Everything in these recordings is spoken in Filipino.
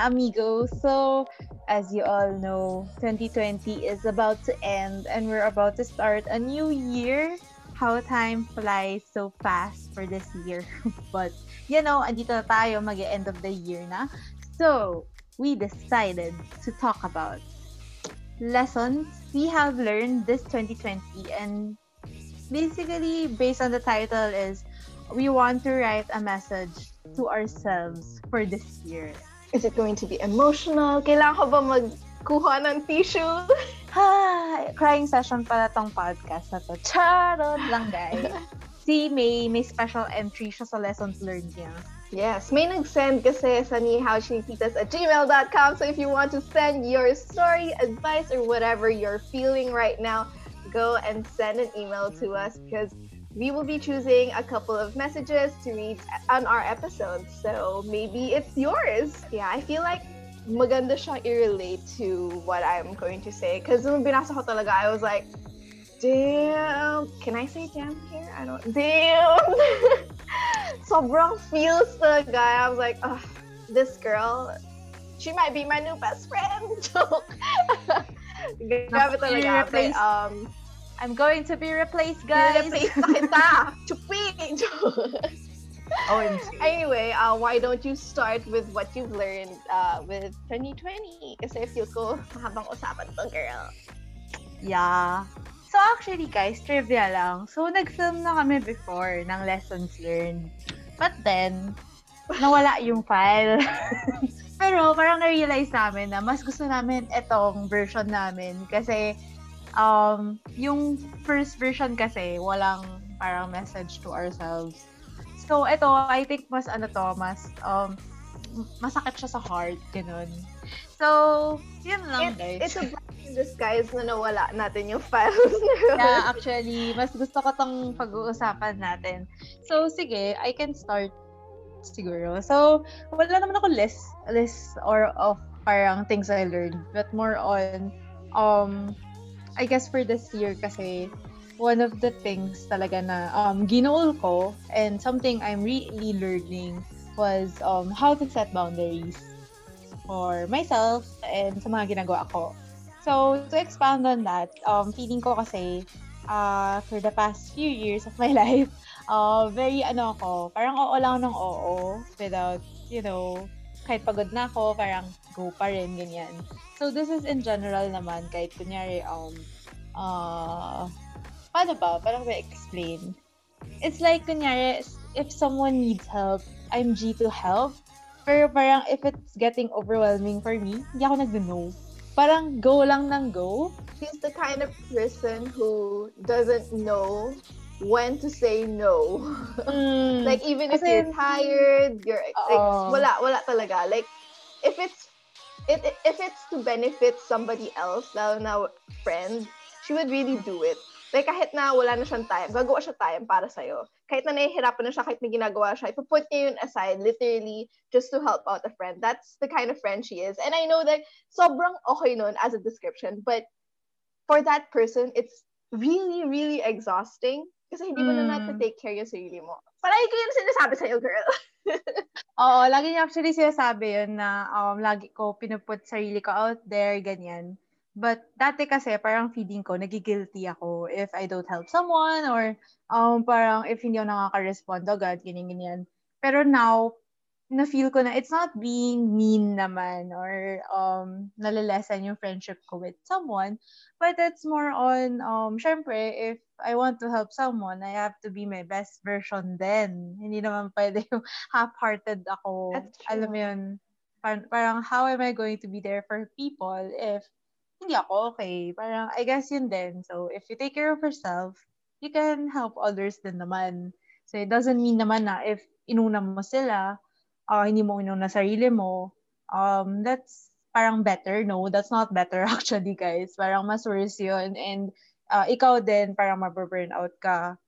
ka-amigo. So, as you all know, 2020 is about to end and we're about to start a new year. How time flies so fast for this year. but, you know, andito na tayo, mag-end of the year na. So, we decided to talk about lessons we have learned this 2020 and basically based on the title is we want to write a message to ourselves for this year. Is it going to be emotional? Kailangan ko ba magkuha ng tissue? Ha! Crying session pala tong podcast na to. Charot lang, guys. See, may, may special entry siya sa lessons learned niya. Yes, may nag-send kasi sa nihowchinititas at gmail.com. So if you want to send your story, advice, or whatever you're feeling right now, go and send an email to us because we will be choosing a couple of messages to read on our episode. So maybe it's yours. Yeah, I feel like maganda siyang i-relate to what I'm going to say. Because nung binasa ko talaga, I was like, damn, can I say damn here? I don't, damn. Sobrang feels the guy. I was like, oh, this girl, she might be my new best friend. Grabe talaga. But, um, I'm going to be replaced, guys. Replaced na kita. Chuping! OMG. Anyway, uh, why don't you start with what you've learned uh, with 2020? Kasi feel ko mahabang usapan to, girl. Yeah. So actually, guys, trivia lang. So, nag-film na kami before ng lessons learned. But then, nawala yung file. Pero parang na-realize namin na mas gusto namin itong version namin kasi um, yung first version kasi, walang parang message to ourselves. So, ito, I think mas ano to, mas um, masakit siya sa heart, ganun. So, yun lang, It, guys. It's a blessing in disguise na nawala natin yung files. yeah, actually, mas gusto ko tong pag-uusapan natin. So, sige, I can start siguro. So, wala naman ako list, list or of parang things I learned, but more on um I guess for this year kasi one of the things talaga na um, ginool ko and something I'm really learning was um, how to set boundaries for myself and sa mga ginagawa ko. So, to expand on that, um, feeling ko kasi uh, for the past few years of my life, uh, very ano ako, parang oo lang ng oo without, you know, kahit pagod na ako, parang go pa rin, ganyan. So, this is in general naman, kahit kunyari, um, uh, paano ba? Parang may explain. It's like, kunyari, if someone needs help, I'm G to help. Pero parang if it's getting overwhelming for me, hindi ako nag-no. Parang go lang ng go. She's the kind of person who doesn't know when to say no. Mm. like even if Kasi- you're tired, you're like Oo. wala wala talaga. Like if it's it, it- if it's to benefit somebody else, lalo na friend, she would really do it. Like kahit na wala na siyang time, gagawa siya time para sa'yo. Kahit na nahihirapan na siya, kahit may ginagawa siya, ipuput niya yun aside, literally, just to help out a friend. That's the kind of friend she is. And I know that sobrang okay nun as a description, but for that person, it's really, really exhausting kasi hindi mo Mm. na take care yung sarili mo. Palagi ko yun sinasabi sa'yo, girl. Oo, lagi niya actually sinasabi yun na um, lagi ko pinuput sarili ko out there, ganyan. But dati kasi parang feeling ko, nagigilty ako if I don't help someone or um, parang if hindi ako nakaka-respond agad, ganyan-ganyan. Pero now, na-feel ko na it's not being mean naman or um, nalilesen yung friendship ko with someone. But it's more on, um, syempre, if I want to help someone, I have to be my best version then. Hindi naman pwede yung half-hearted ako. Alam mo yun, parang, parang how am I going to be there for people if hindi ako okay? Parang I guess yun din. So if you take care of yourself, you can help others din naman. So it doesn't mean naman na if inuna mo sila, ah, hindi mo inuna sarili mo, um, that's parang better. No, that's not better actually, guys. Parang mas worse yun. And uh, ikaw din, parang maburn out ka.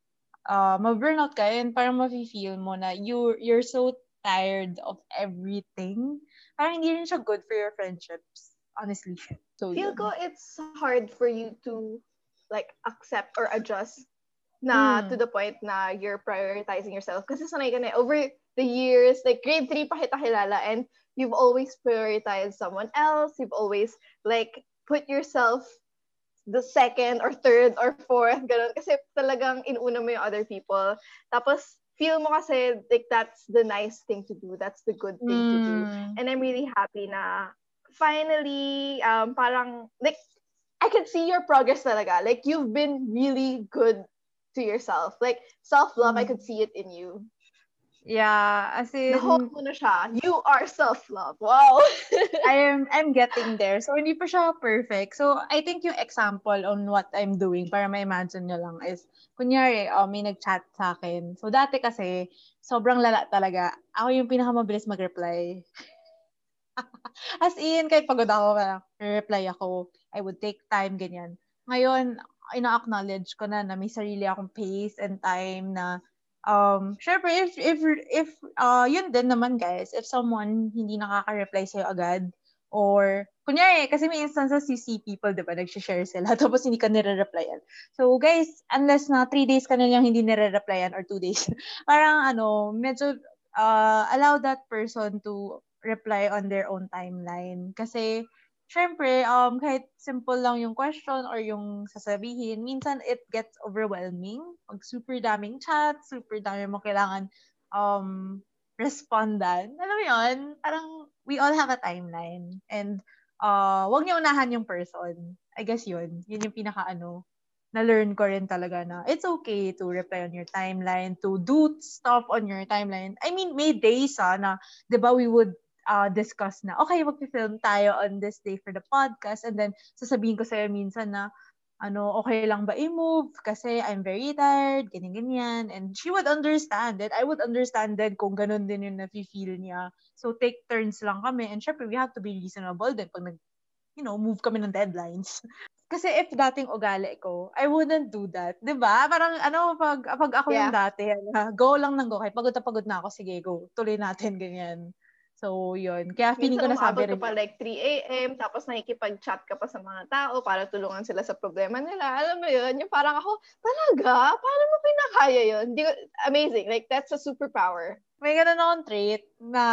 Uh, maburn out ka and parang mafe-feel mo na you, you're so tired of everything. Parang hindi rin siya good for your friendships. Honestly. So, Feel yun. ko it's hard for you to like accept or adjust na Mm. to the point na you're prioritizing yourself kasi sanay ka na over the years, like grade 3 pa kita kilala and you've always prioritized someone else. You've always like put yourself the second or third or fourth, ganun. Kasi talagang inuna mo yung other people. Tapos, feel mo kasi like that's the nice thing to do. That's the good thing mm. to do. Hmm. And I'm really happy na finally, um, parang, like, I can see your progress talaga. Like, you've been really good to yourself. Like, self-love, mm. I could see it in you. Yeah, as in... Na-hold mo na siya. You are self-love. Wow! I am I'm getting there. So, hindi pa siya perfect. So, I think yung example on what I'm doing, para ma-imagine nyo lang, is, kunyari, oh, may nag-chat sa akin. So, dati kasi, sobrang lala talaga. Ako yung pinakamabilis mag-reply. As in, kahit pagod ako, parang reply ako. I would take time, ganyan. Ngayon, ina-acknowledge ko na na may sarili akong pace and time na um, syempre, if, if, if, uh, yun din naman guys, if someone hindi nakaka-reply sa'yo agad, or, kunyari, kasi may instances you see people, di ba, nag-share sila, tapos hindi ka nire-replyan. So, guys, unless na 3 days ka nilang hindi nire-replyan or 2 days, parang, ano, medyo, uh, allow that person to reply on their own timeline. Kasi, syempre, um, kahit simple lang yung question or yung sasabihin, minsan it gets overwhelming. Pag super daming chat, super dami mo kailangan um, respondan. Alam mo yun? Parang we all have a timeline. And uh, wag niyo unahan yung person. I guess yun. Yun yung pinaka ano, na-learn ko rin talaga na it's okay to reply on your timeline, to do stuff on your timeline. I mean, may days ah, na, di ba, we would uh, discuss na, okay, mag-film tayo on this day for the podcast. And then, sasabihin ko sa'yo minsan na, ano, okay lang ba i-move? Kasi I'm very tired, ganyan-ganyan. And she would understand it. I would understand din kung ganun din yung nafe-feel niya. So, take turns lang kami. And syempre, we have to be reasonable din pag nag, you know, move kami ng deadlines. Kasi if dating ugali ko, I wouldn't do that. ba? Parang ano, pag, pag ako yeah. yung dati, go lang ng go. Kahit pagod na pagod na ako, sige, go. Tuloy natin, ganyan. So, yun. Kaya feeling Minsan ko nasabi rin. pa like 3 a.m. tapos nakikipag-chat ka pa sa mga tao para tulungan sila sa problema nila. Alam mo yun? Yung parang ako, talaga? Paano mo pinakaya yun? Di, amazing. Like, that's a superpower. May ganun akong trait na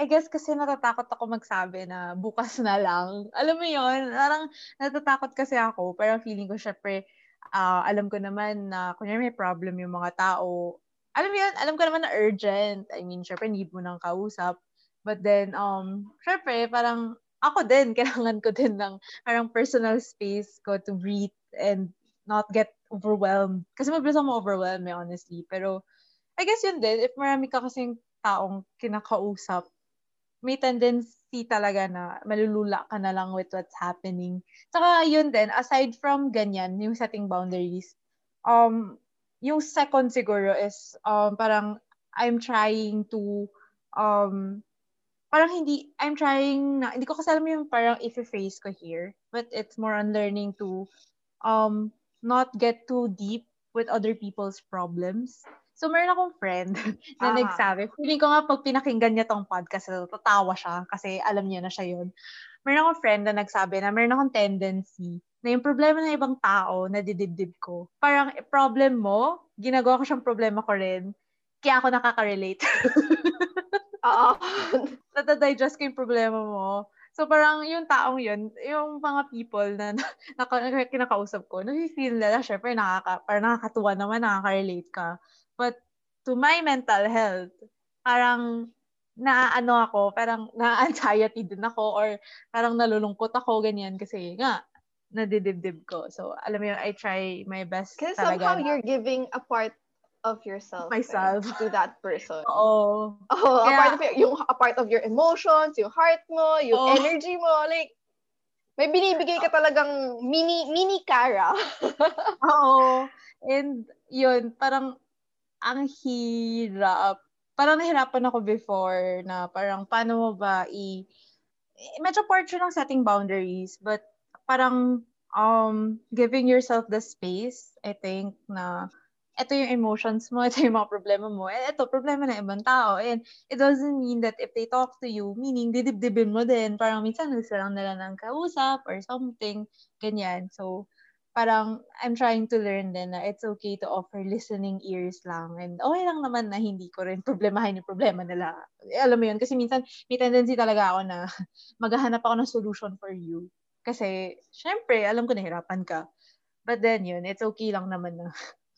I guess kasi natatakot ako magsabi na bukas na lang. Alam mo yun? Parang natatakot kasi ako. Pero feeling ko syempre, uh, alam ko naman na kunyari may problem yung mga tao. Alam mo yun? Alam ko naman na urgent. I mean, syempre need mo ng kausap But then, um, syempre, parang ako din, kailangan ko din ng parang personal space ko to breathe and not get overwhelmed. Kasi mabilis ako ma-overwhelm eh, honestly. Pero, I guess yun din, if marami ka kasing taong kinakausap, may tendency talaga na malulula ka na lang with what's happening. Saka yun din, aside from ganyan, yung setting boundaries, um, yung second siguro is um, parang I'm trying to um, parang hindi, I'm trying na, hindi ko kasi alam yung parang if-phrase ko here, but it's more on learning to um not get too deep with other people's problems. So, meron akong friend na ah. nagsabi, feeling ko nga pag pinakinggan niya tong podcast, tatawa siya kasi alam niya na siya yun. Meron akong friend na nagsabi na meron akong tendency na yung problema ng ibang tao na didibdib ko. Parang problem mo, ginagawa ko siyang problema ko rin, kaya ako nakaka-relate. Oo. Natadigest ko yung problema mo. So parang yung taong yun, yung mga people na, na, na kinakausap ko, nafe-feel nila, syempre nakaka, parang nakakatuwa naman, nakaka-relate ka. But to my mental health, parang naano ako, parang na-anxiety din ako or parang nalulungkot ako, ganyan. Kasi nga, nadidibdib ko. So, alam mo yun, I try my best Kasi somehow na, you're giving a part of yourself myself to that person. Oo. Oh, Kaya, a part of your, yung a part of your emotions, yung heart mo, yung oh. energy mo, like may binibigay ka talagang mini mini Kara. Oo. And yun, parang ang hirap. Parang nahirapan ako before na parang paano mo ba i medyo part ng setting boundaries but parang um giving yourself the space I think na ito yung emotions mo, ito yung mga problema mo, eh, ito, problema ng ibang tao. And it doesn't mean that if they talk to you, meaning didibdibin mo din, parang minsan gusto lang nila ng kausap or something, ganyan. So, parang I'm trying to learn din na it's okay to offer listening ears lang. And okay lang naman na hindi ko rin problemahin yung problema nila. Alam mo yun, kasi minsan may tendency talaga ako na maghahanap ako ng solution for you. Kasi, syempre, alam ko nahirapan ka. But then yun, it's okay lang naman na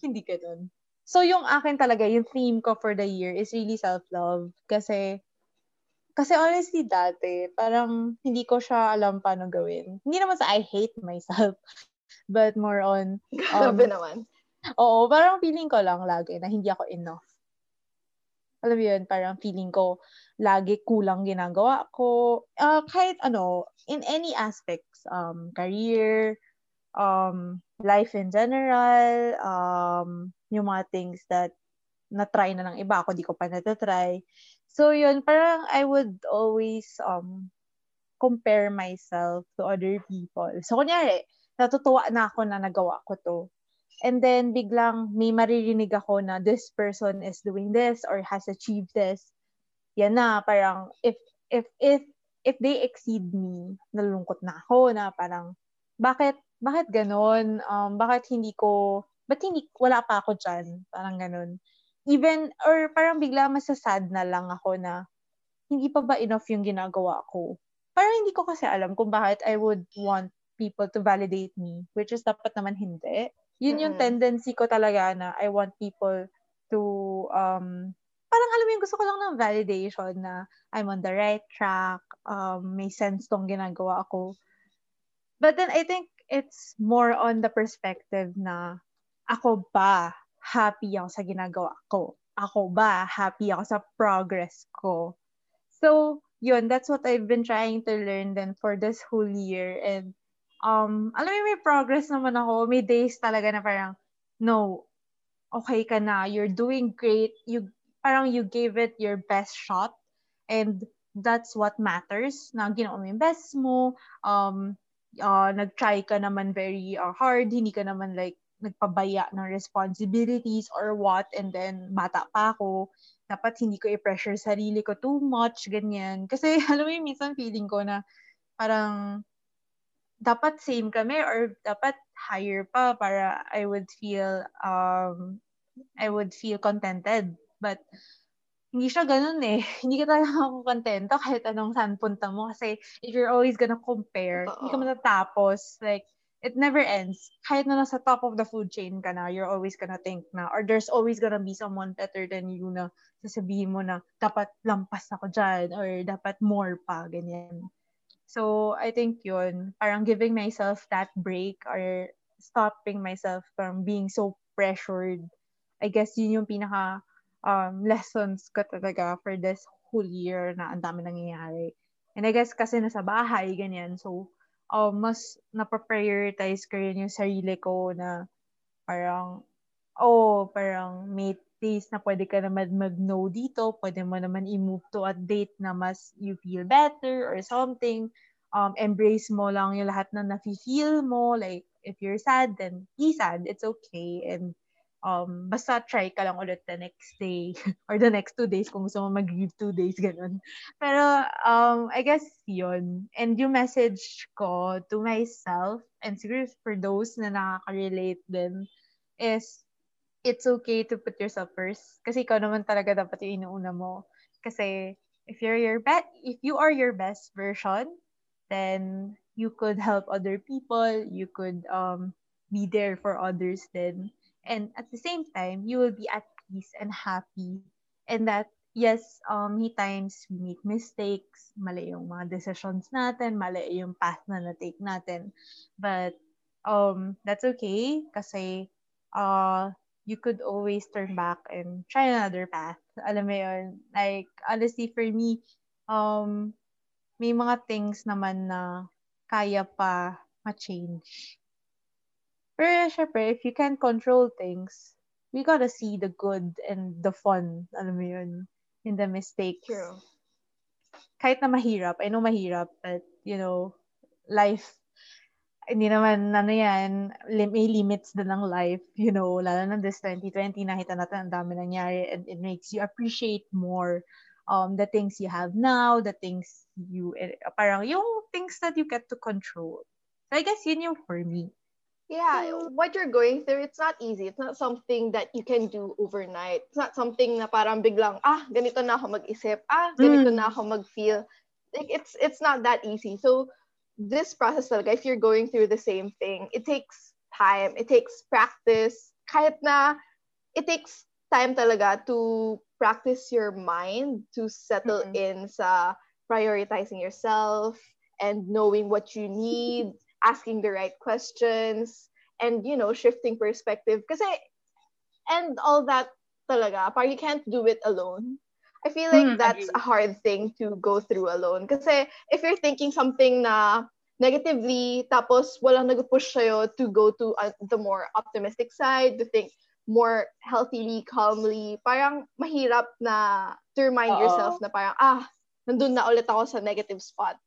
hindi ganun. So, yung akin talaga, yung theme ko for the year is really self-love. Kasi, kasi honestly, dati, parang hindi ko siya alam paano gawin. Hindi naman sa I hate myself, but more on... Um, Grabe naman. Oo, parang feeling ko lang lagi na hindi ako enough. Alam mo yun, parang feeling ko lagi kulang ginagawa ko. Uh, kahit ano, in any aspects, um, career, um, life in general, um, yung mga things that na-try na ng iba, ako di ko pa na-try. So, yun, parang I would always um, compare myself to other people. So, kunyari, natutuwa na ako na nagawa ko to. And then, biglang may maririnig ako na this person is doing this or has achieved this. Yan na, parang if, if, if, if they exceed me, nalulungkot na ako na parang, bakit, bakit ganon? Um, bakit hindi ko ba't hindi, wala pa ako dyan? Parang ganun. Even, or parang bigla masasad na lang ako na hindi pa ba enough yung ginagawa ko? Parang hindi ko kasi alam kung bakit I would want people to validate me, which is dapat naman hindi. Yun yung mm-hmm. tendency ko talaga na I want people to, um, parang alam mo yung gusto ko lang ng validation na I'm on the right track, um, may sense tong ginagawa ko. But then I think it's more on the perspective na ako ba happy ako sa ginagawa ko? Ako ba happy ako sa progress ko? So, yun, that's what I've been trying to learn then for this whole year. And, um, alam mo, may progress naman ako. May days talaga na parang, no, okay ka na. You're doing great. You, parang you gave it your best shot. And that's what matters. Na ginawa mo yung best mo. Um, uh, nag-try ka naman very uh, hard. Hindi ka naman like, nagpabaya ng responsibilities or what and then bata pa ako dapat hindi ko i-pressure sarili ko too much ganyan kasi alam mo yung minsan feeling ko na parang dapat same kami or dapat higher pa para I would feel um I would feel contented but hindi siya ganun eh. Hindi ka talaga kontento kahit anong saan punta mo. Kasi if you're always gonna compare, Uh-oh. hindi ka matatapos. Like, it never ends. Kahit na nasa top of the food chain ka na, you're always gonna think na, or there's always gonna be someone better than you na sasabihin mo na, dapat lampas ako dyan, or dapat more pa, ganyan. So, I think yun, parang giving myself that break or stopping myself from being so pressured. I guess yun yung pinaka um, lessons ko talaga for this whole year na ang dami nangyayari. And I guess kasi nasa bahay, ganyan. So, uh, mas napaprioritize ko rin yung sarili ko na parang, oh, parang may days na pwede ka naman mag-no dito, pwede mo naman i-move to a date na mas you feel better or something. Um, embrace mo lang yung lahat na nafe-feel mo. Like, if you're sad, then be sad. It's okay. And um, basta try ka lang ulit the next day or the next two days kung gusto mo mag-grieve two days, ganun. Pero, um, I guess yun. And yung message ko to myself, and siguro for those na nakaka-relate din, is it's okay to put yourself first. Kasi ikaw naman talaga dapat yung inuuna mo. Kasi if you're your best, if you are your best version, then you could help other people, you could um be there for others then and at the same time you will be at peace and happy. And that yes um many times we make mistakes. Mali yung mga decisions natin. Mali yung path na na-take natin. But um that's okay. Kasi uh you could always turn back and try another path. Alam mo yun? Like honestly for me um may mga things naman na kaya pa ma-change pero syempre, if you can control things, we gotta see the good and the fun, alam mo yun, in the mistakes. True. Kahit na mahirap, I know mahirap, but, you know, life, hindi naman, ano yan, may limits din ng life, you know, lalo na this 2020, nakita natin ang dami nangyari and it makes you appreciate more um the things you have now, the things you, eh, parang yung things that you get to control. So I guess yun yung for me. Yeah, what you're going through, it's not easy. It's not something that you can do overnight. It's not something na parang biglang, ah, ganito na ako mag-isip. Ah, ganito Mm. na ako mag-feel. Like, it's, it's not that easy. So, this process talaga, if you're going through the same thing, it takes time. It takes practice. Kahit na, it takes time talaga to practice your mind to settle Mm-mm. in sa prioritizing yourself and knowing what you need, asking the right questions, and you know, shifting perspective. Kasi, and all that talaga, parang you can't do it alone. I feel like Mm, that's a hard thing to go through alone. Kasi if you're thinking something na negatively, tapos walang nag-push sa'yo to go to uh, the more optimistic side, to think more healthily, calmly, parang mahirap na to remind Oo. yourself na parang, ah, nandun na ulit ako sa negative spot.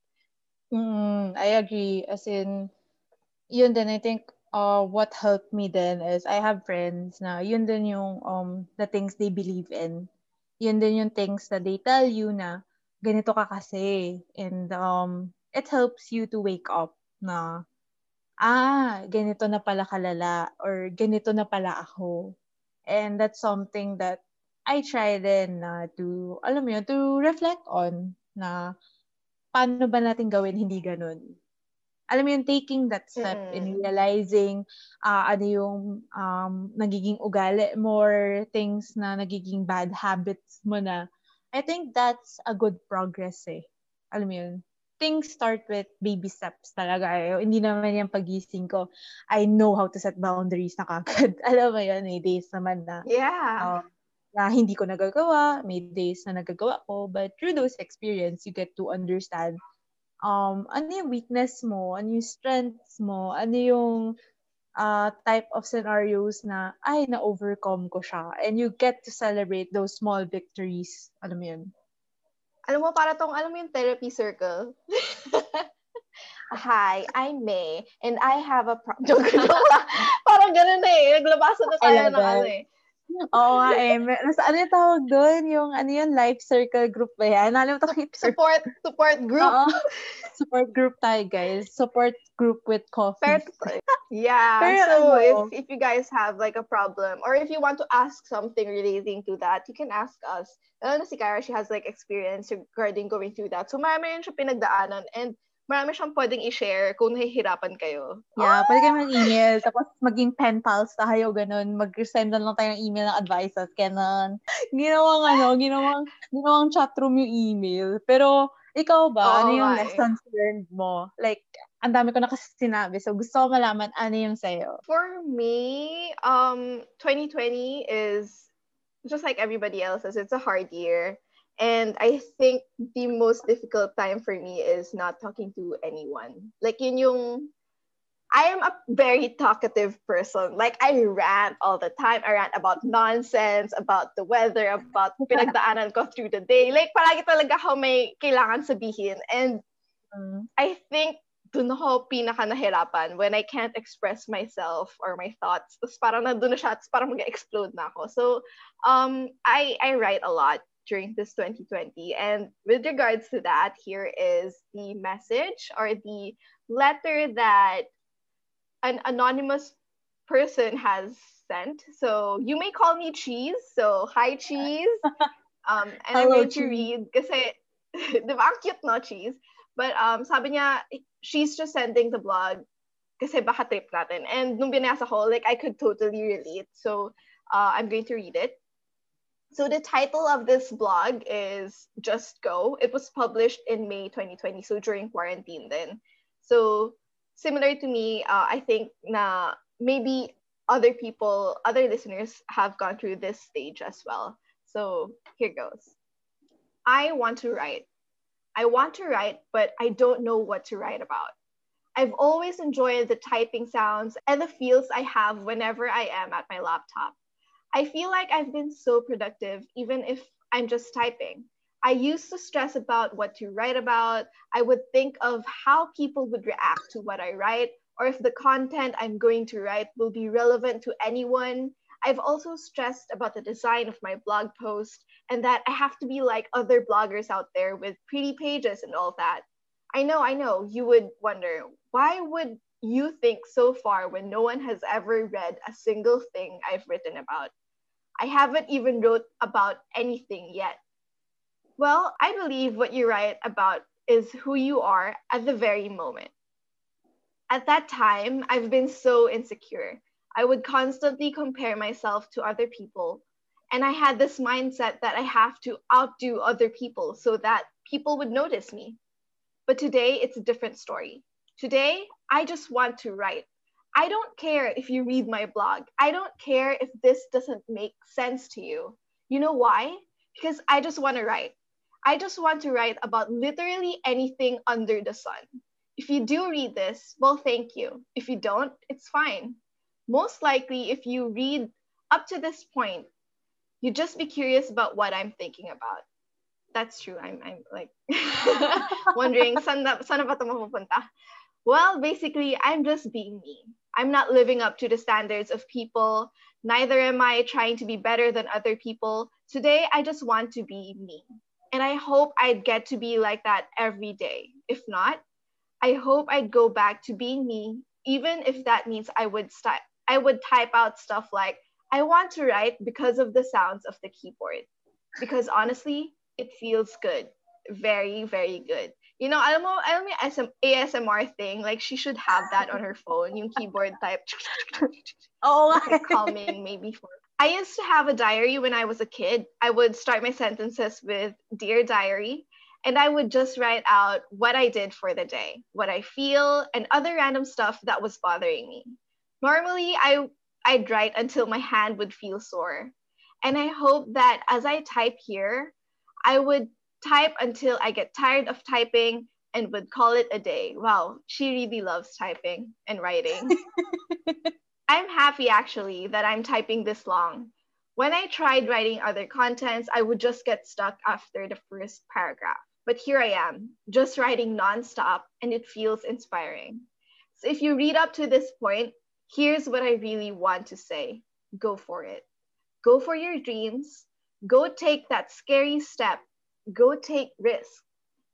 Mm, I agree. As in, yun din, I think uh, what helped me then is I have friends na yun din yung um, the things they believe in. Yun din yung things that they tell you na ganito ka kasi. And um, it helps you to wake up na ah, ganito na pala kalala or ganito na pala ako. And that's something that I try din na to, alam mo yun, to reflect on na paano ba natin gawin hindi ganun. Alam mo yun, taking that step in Mm-mm. realizing ah ano yung um, nagiging ugali mo or things na nagiging bad habits mo na. I think that's a good progress eh. Alam mo yun, things start with baby steps talaga. Eh. Hindi naman yung pagising ko, I know how to set boundaries na kagad. Alam mo yun, may days naman na Yeah. um, na hindi ko nagagawa, may days na nagagawa ko, but through those experience, you get to understand um, ano yung weakness mo, ano yung strengths mo, ano yung uh, type of scenarios na, ay, na-overcome ko siya. And you get to celebrate those small victories. Alam mo yun? Alam mo, para tong, alam mo yung therapy circle? Hi, I'm May, and I have a pro- joke. Parang ganun na eh. Naglabasan na tayo ng ano eh. Oo nga eh. Nasa, ano yung tawag doon? Yung, ano yun, life circle group ba yan? Nakalimutan ko yung. Support, support group. Oo. Support group tayo, guys. Support group with coffee. Pero, yeah. Pero so ano, if if you guys have like a problem or if you want to ask something relating to that, you can ask us. Lalo na si Kara, she has like experience regarding going through that. So marami rin siya pinagdaanan and marami siyang pwedeng i-share kung nahihirapan kayo. Yeah, pwede kayo mag-email, tapos maging pen pals tayo, ganun. Mag-send na lang tayo ng email ng advices, ganun. Ginawang ano, ginawang, ginawang chatroom yung email. Pero, ikaw ba, ano Oo yung nga eh. lessons learned mo? Like, ang dami ko na kasi sinabi, so gusto ko malaman ano yung sa'yo. For me, um, 2020 is just like everybody else's. It's a hard year. And I think the most difficult time for me is not talking to anyone. Like yun yung, I am a very talkative person. Like I rant all the time. I rant about nonsense, about the weather, about pinagdaanan ko through the day. Like palagi talaga ako may kailangan sabihin. And Mm. I think doon ako pinaka nahirapan when I can't express myself or my thoughts. Tapos parang nandun na siya, tapos parang mag-explode na ako. So, um, I, I write a lot during this 2020. And with regards to that, here is the message or the letter that an anonymous person has sent. So, you may call me Cheese. So, hi, Cheese. Um, and I'm Hello, going to read kasi, ba, ang cute no, Cheese? But um, sabi niya, she's just sending the blog kasi baka trip natin. And nung binasa ko, like, I could totally relate. So, uh, I'm going to read it. So the title of this blog is Just Go. It was published in May 2020, so during quarantine then. So similar to me, uh, I think na maybe other people, other listeners have gone through this stage as well. So here goes. I want to write. I want to write, but I don't know what to write about. I've always enjoyed the typing sounds and the feels I have whenever I am at my laptop. I feel like I've been so productive, even if I'm just typing. I used to stress about what to write about. I would think of how people would react to what I write, or if the content I'm going to write will be relevant to anyone. I've also stressed about the design of my blog post and that I have to be like other bloggers out there with pretty pages and all that. I know, I know, you would wonder why would you think so far when no one has ever read a single thing I've written about? I haven't even wrote about anything yet. Well, I believe what you write about is who you are at the very moment. At that time, I've been so insecure. I would constantly compare myself to other people. And I had this mindset that I have to outdo other people so that people would notice me. But today, it's a different story. Today, I just want to write. I don't care if you read my blog. I don't care if this doesn't make sense to you. You know why? Because I just want to write. I just want to write about literally anything under the sun. If you do read this, well, thank you. If you don't, it's fine. Most likely, if you read up to this point, you just be curious about what I'm thinking about. That's true. I'm, I'm like wondering, saan na, saan ba mapupunta? Well, basically, I'm just being me. I'm not living up to the standards of people. Neither am I trying to be better than other people. Today, I just want to be me. And I hope I'd get to be like that every day. If not, I hope I'd go back to being me, even if that means I would st- I would type out stuff like, I want to write because of the sounds of the keyboard. Because honestly, it feels good. Very, very good. You know, alam mo, alam mo yung SM, ASMR thing, like she should have that on her phone, yung keyboard type. Oh, like calming maybe for I used to have a diary when I was a kid. I would start my sentences with Dear Diary, and I would just write out what I did for the day, what I feel, and other random stuff that was bothering me. Normally, I, I'd write until my hand would feel sore. And I hope that as I type here, I would type until I get tired of typing and would call it a day. Wow, she really loves typing and writing. I'm happy actually that I'm typing this long. When I tried writing other contents, I would just get stuck after the first paragraph. But here I am, just writing nonstop, and it feels inspiring. So if you read up to this point, here's what I really want to say go for it. Go for your dreams. Go take that scary step. Go take risks.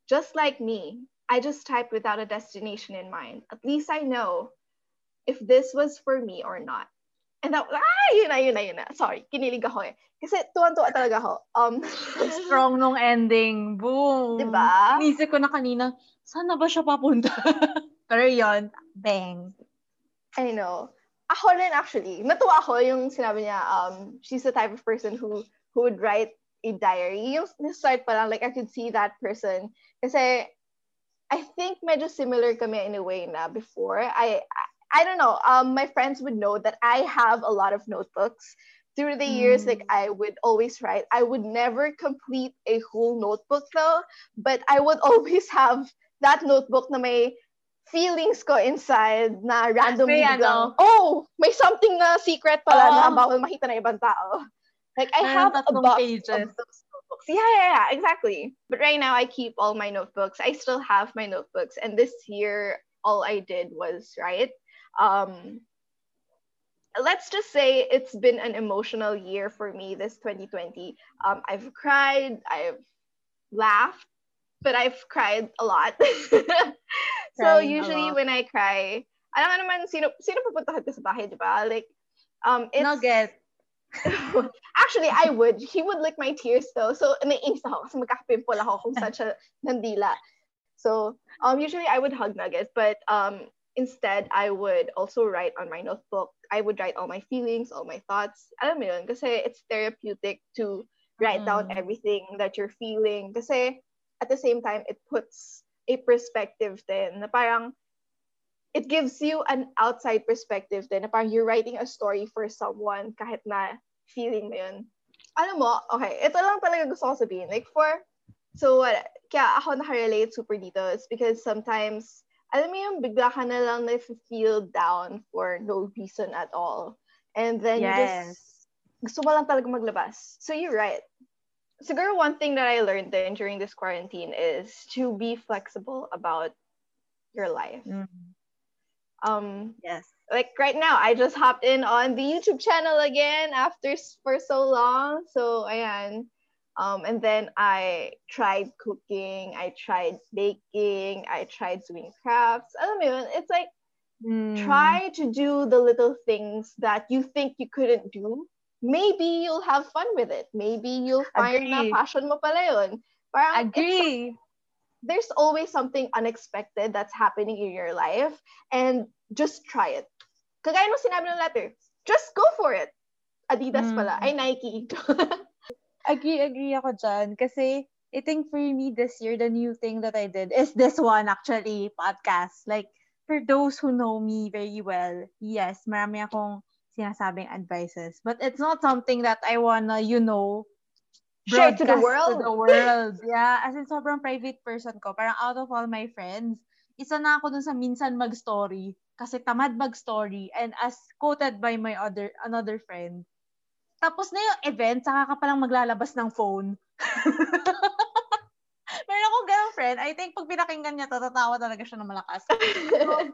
Just like me, I just typed without a destination in mind. At least I know if this was for me or not. And that, ah, yun na, yun na, yun na. Sorry, kinilig ako eh. Kasi tuwan-tuwa talaga ako. Um, Strong nung ending. Boom. Diba? Inisip ko na kanina, saan na ba siya papunta? Pero yun, bang. I know. Ako rin actually. Natuwa ako yung sinabi niya, um, she's the type of person who who would write a diary. Yung start pa lang, like I could see that person. Kasi I think medyo similar kami in a way na before. I I don't know. Um, my friends would know that I have a lot of notebooks. Through the years, like I would always write. I would never complete a whole notebook though, but I would always have that notebook na may feelings ko inside na randomly May biglang, ano? oh, may something na secret pala na Oo. bawal makita ng ibang tao. Like I have a box pages. of those notebooks. Yeah, yeah, yeah, exactly. But right now I keep all my notebooks. I still have my notebooks, and this year all I did was write. Um, let's just say it's been an emotional year for me this 2020. Um, I've cried, I've laughed, but I've cried a lot. so usually lot. when I cry, alam naman sino sino pupunta ka sa bahay, di ba? Like um it's Nugget. Actually, I would. He would lick my tears though. So, naiinis ako kasi magkakapimple ako kung saan siya nandila. So, um, usually I would hug Nuggets, but um, instead, I would also write on my notebook. I would write all my feelings, all my thoughts. Alam mo yun, kasi it's therapeutic to write down Mm. everything that you're feeling. Kasi at the same time, it puts a perspective din na parang it gives you an outside perspective din na parang you're writing a story for someone kahit na feeling mo yun. Alam mo, okay, ito lang talaga gusto ko sabihin. Like for, so what, kaya ako nakarelate super dito is because sometimes, alam mo yung bigla ka na lang na feel down for no reason at all. And then you Yes. just, gusto mo lang talaga maglabas. So you're right. Siguro one thing that I learned then during this quarantine is to be flexible about your life. Mm. Um, Yes. like right now, I just hopped in on the YouTube channel again after for so long. So ayan. Um, and then I tried cooking, I tried baking, I tried doing crafts. Alam mo yun, it's like Mm. Try to do the little things that you think you couldn't do. Maybe you'll have fun with it. Maybe you'll find na passion mo pala yun. Parang Agree. There's always something unexpected that's happening in your life and just try it. Kagaya nung sinabi ng letter, just go for it. Adidas Mm. pala. Ay, Nike. Agree, agree ako dyan. Kasi, I think for me this year, the new thing that I did is this one actually, podcast. Like, for those who know me very well, yes, marami akong sinasabing advices. But it's not something that I wanna, you know, Share to the world. To the world. yeah, as in sobrang private person ko. Parang out of all my friends, isa na ako dun sa minsan mag-story. Kasi tamad mag-story. And as quoted by my other, another friend, tapos na yung event, saka ka palang maglalabas ng phone. Meron akong ganong friend. I think pag pinakinggan niya to, tatawa talaga siya ng malakas. So,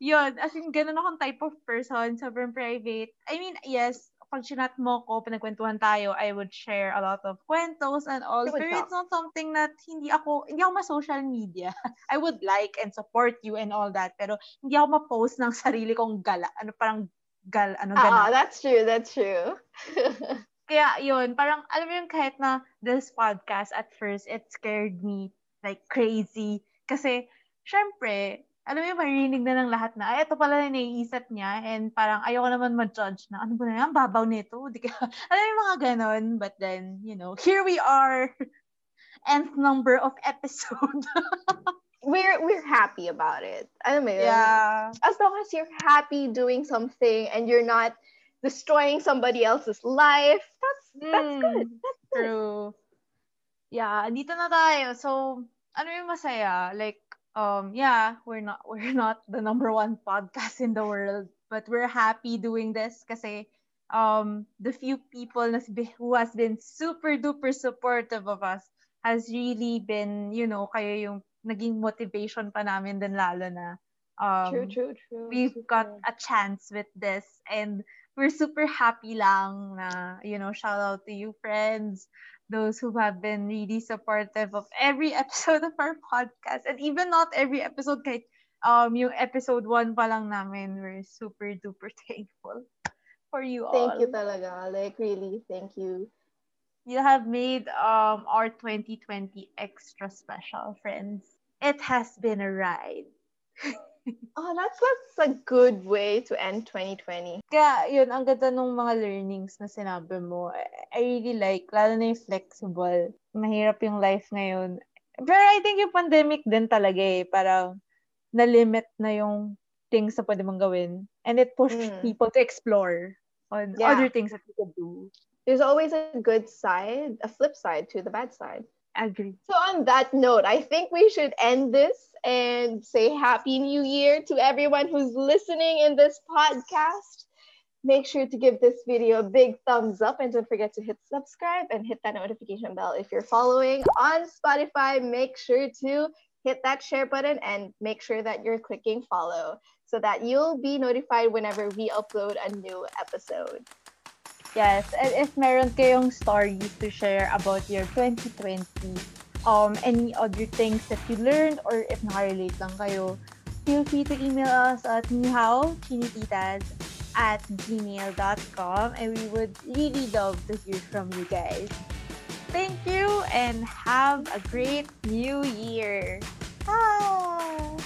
yun. As in, ganun akong type of person. Sobrang private. I mean, yes, pag sinat mo ko, pinagkwentuhan tayo, I would share a lot of kwentos and all. Pero talk. it's not something that hindi ako, hindi ako ma-social media. I would like and support you and all that. Pero hindi ako ma-post ng sarili kong gala. Ano parang gal, ano, Ah, ganap. that's true. That's true. Kaya yun, parang alam mo yung kahit na this podcast at first, it scared me like crazy. Kasi, syempre, alam mo yung marinig na ng lahat na, ay, ito pala na naiisip niya and parang ayoko naman ma-judge na, ano ba na yan, babaw nito. Di ka, alam mo yung mga ganon. But then, you know, here we are. Nth number of episode. we're we're happy about it. Alam mo yun? yeah. As long as you're happy doing something and you're not destroying somebody else's life, that's that's Mm, good. That's good. True. Yeah, dito na tayo. So, ano yung masaya? Like, um, yeah, we're not we're not the number one podcast in the world, but we're happy doing this kasi um the few people who has been super duper supportive of us has really been, you know, kayo yung naging motivation pa namin din lalo na um true, true, true. we've got a chance with this and we're super happy lang na, you know, shout out to you friends, those who have been really supportive of every episode of our podcast and even not every episode kahit um yung episode 1 pa lang namin, we're super duper thankful for you all. Thank you talaga. Like really, thank you. You have made um our 2020 extra special, friends. It has been a ride. Oh, that's that's a good way to end 2020. Kaya, yun, ang ganda nung mga learnings na sinabi mo. I, really like, lalo na yung flexible. Mahirap yung life ngayon. Pero I think yung pandemic din talaga eh. Parang, na-limit na yung things na pwede mong gawin. And it pushed Mm. people to explore on Yeah. other things that you could do. There's always a good side, a flip side to the bad side. Agree. So on that note, I think we should end this and say Happy New Year to everyone who's listening in this podcast. Make sure to give this video a big thumbs up and don't forget to hit subscribe and hit that notification bell. If you're following on Spotify, make sure to hit that share button and make sure that you're clicking follow so that you'll be notified whenever we upload a new episode. Yes, and if meron kayong stories to share about your 2020, um, any other things that you learned, or if nakarelate lang kayo, feel free to email us at nihaw, chinititas, at gmail.com, and we would really love to hear from you guys. Thank you, and have a great new year! Bye!